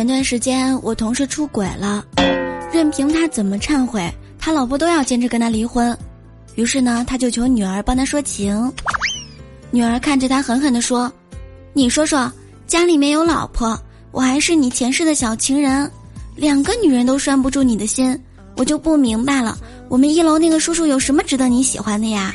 前段时间我同事出轨了，任凭他怎么忏悔，他老婆都要坚持跟他离婚。于是呢，他就求女儿帮他说情。女儿看着他狠狠地说，你说说，家里面有老婆，我还是你前世的小情人，两个女人都拴不住你的心，我就不明白了，我们一楼那个叔叔有什么值得你喜欢的呀？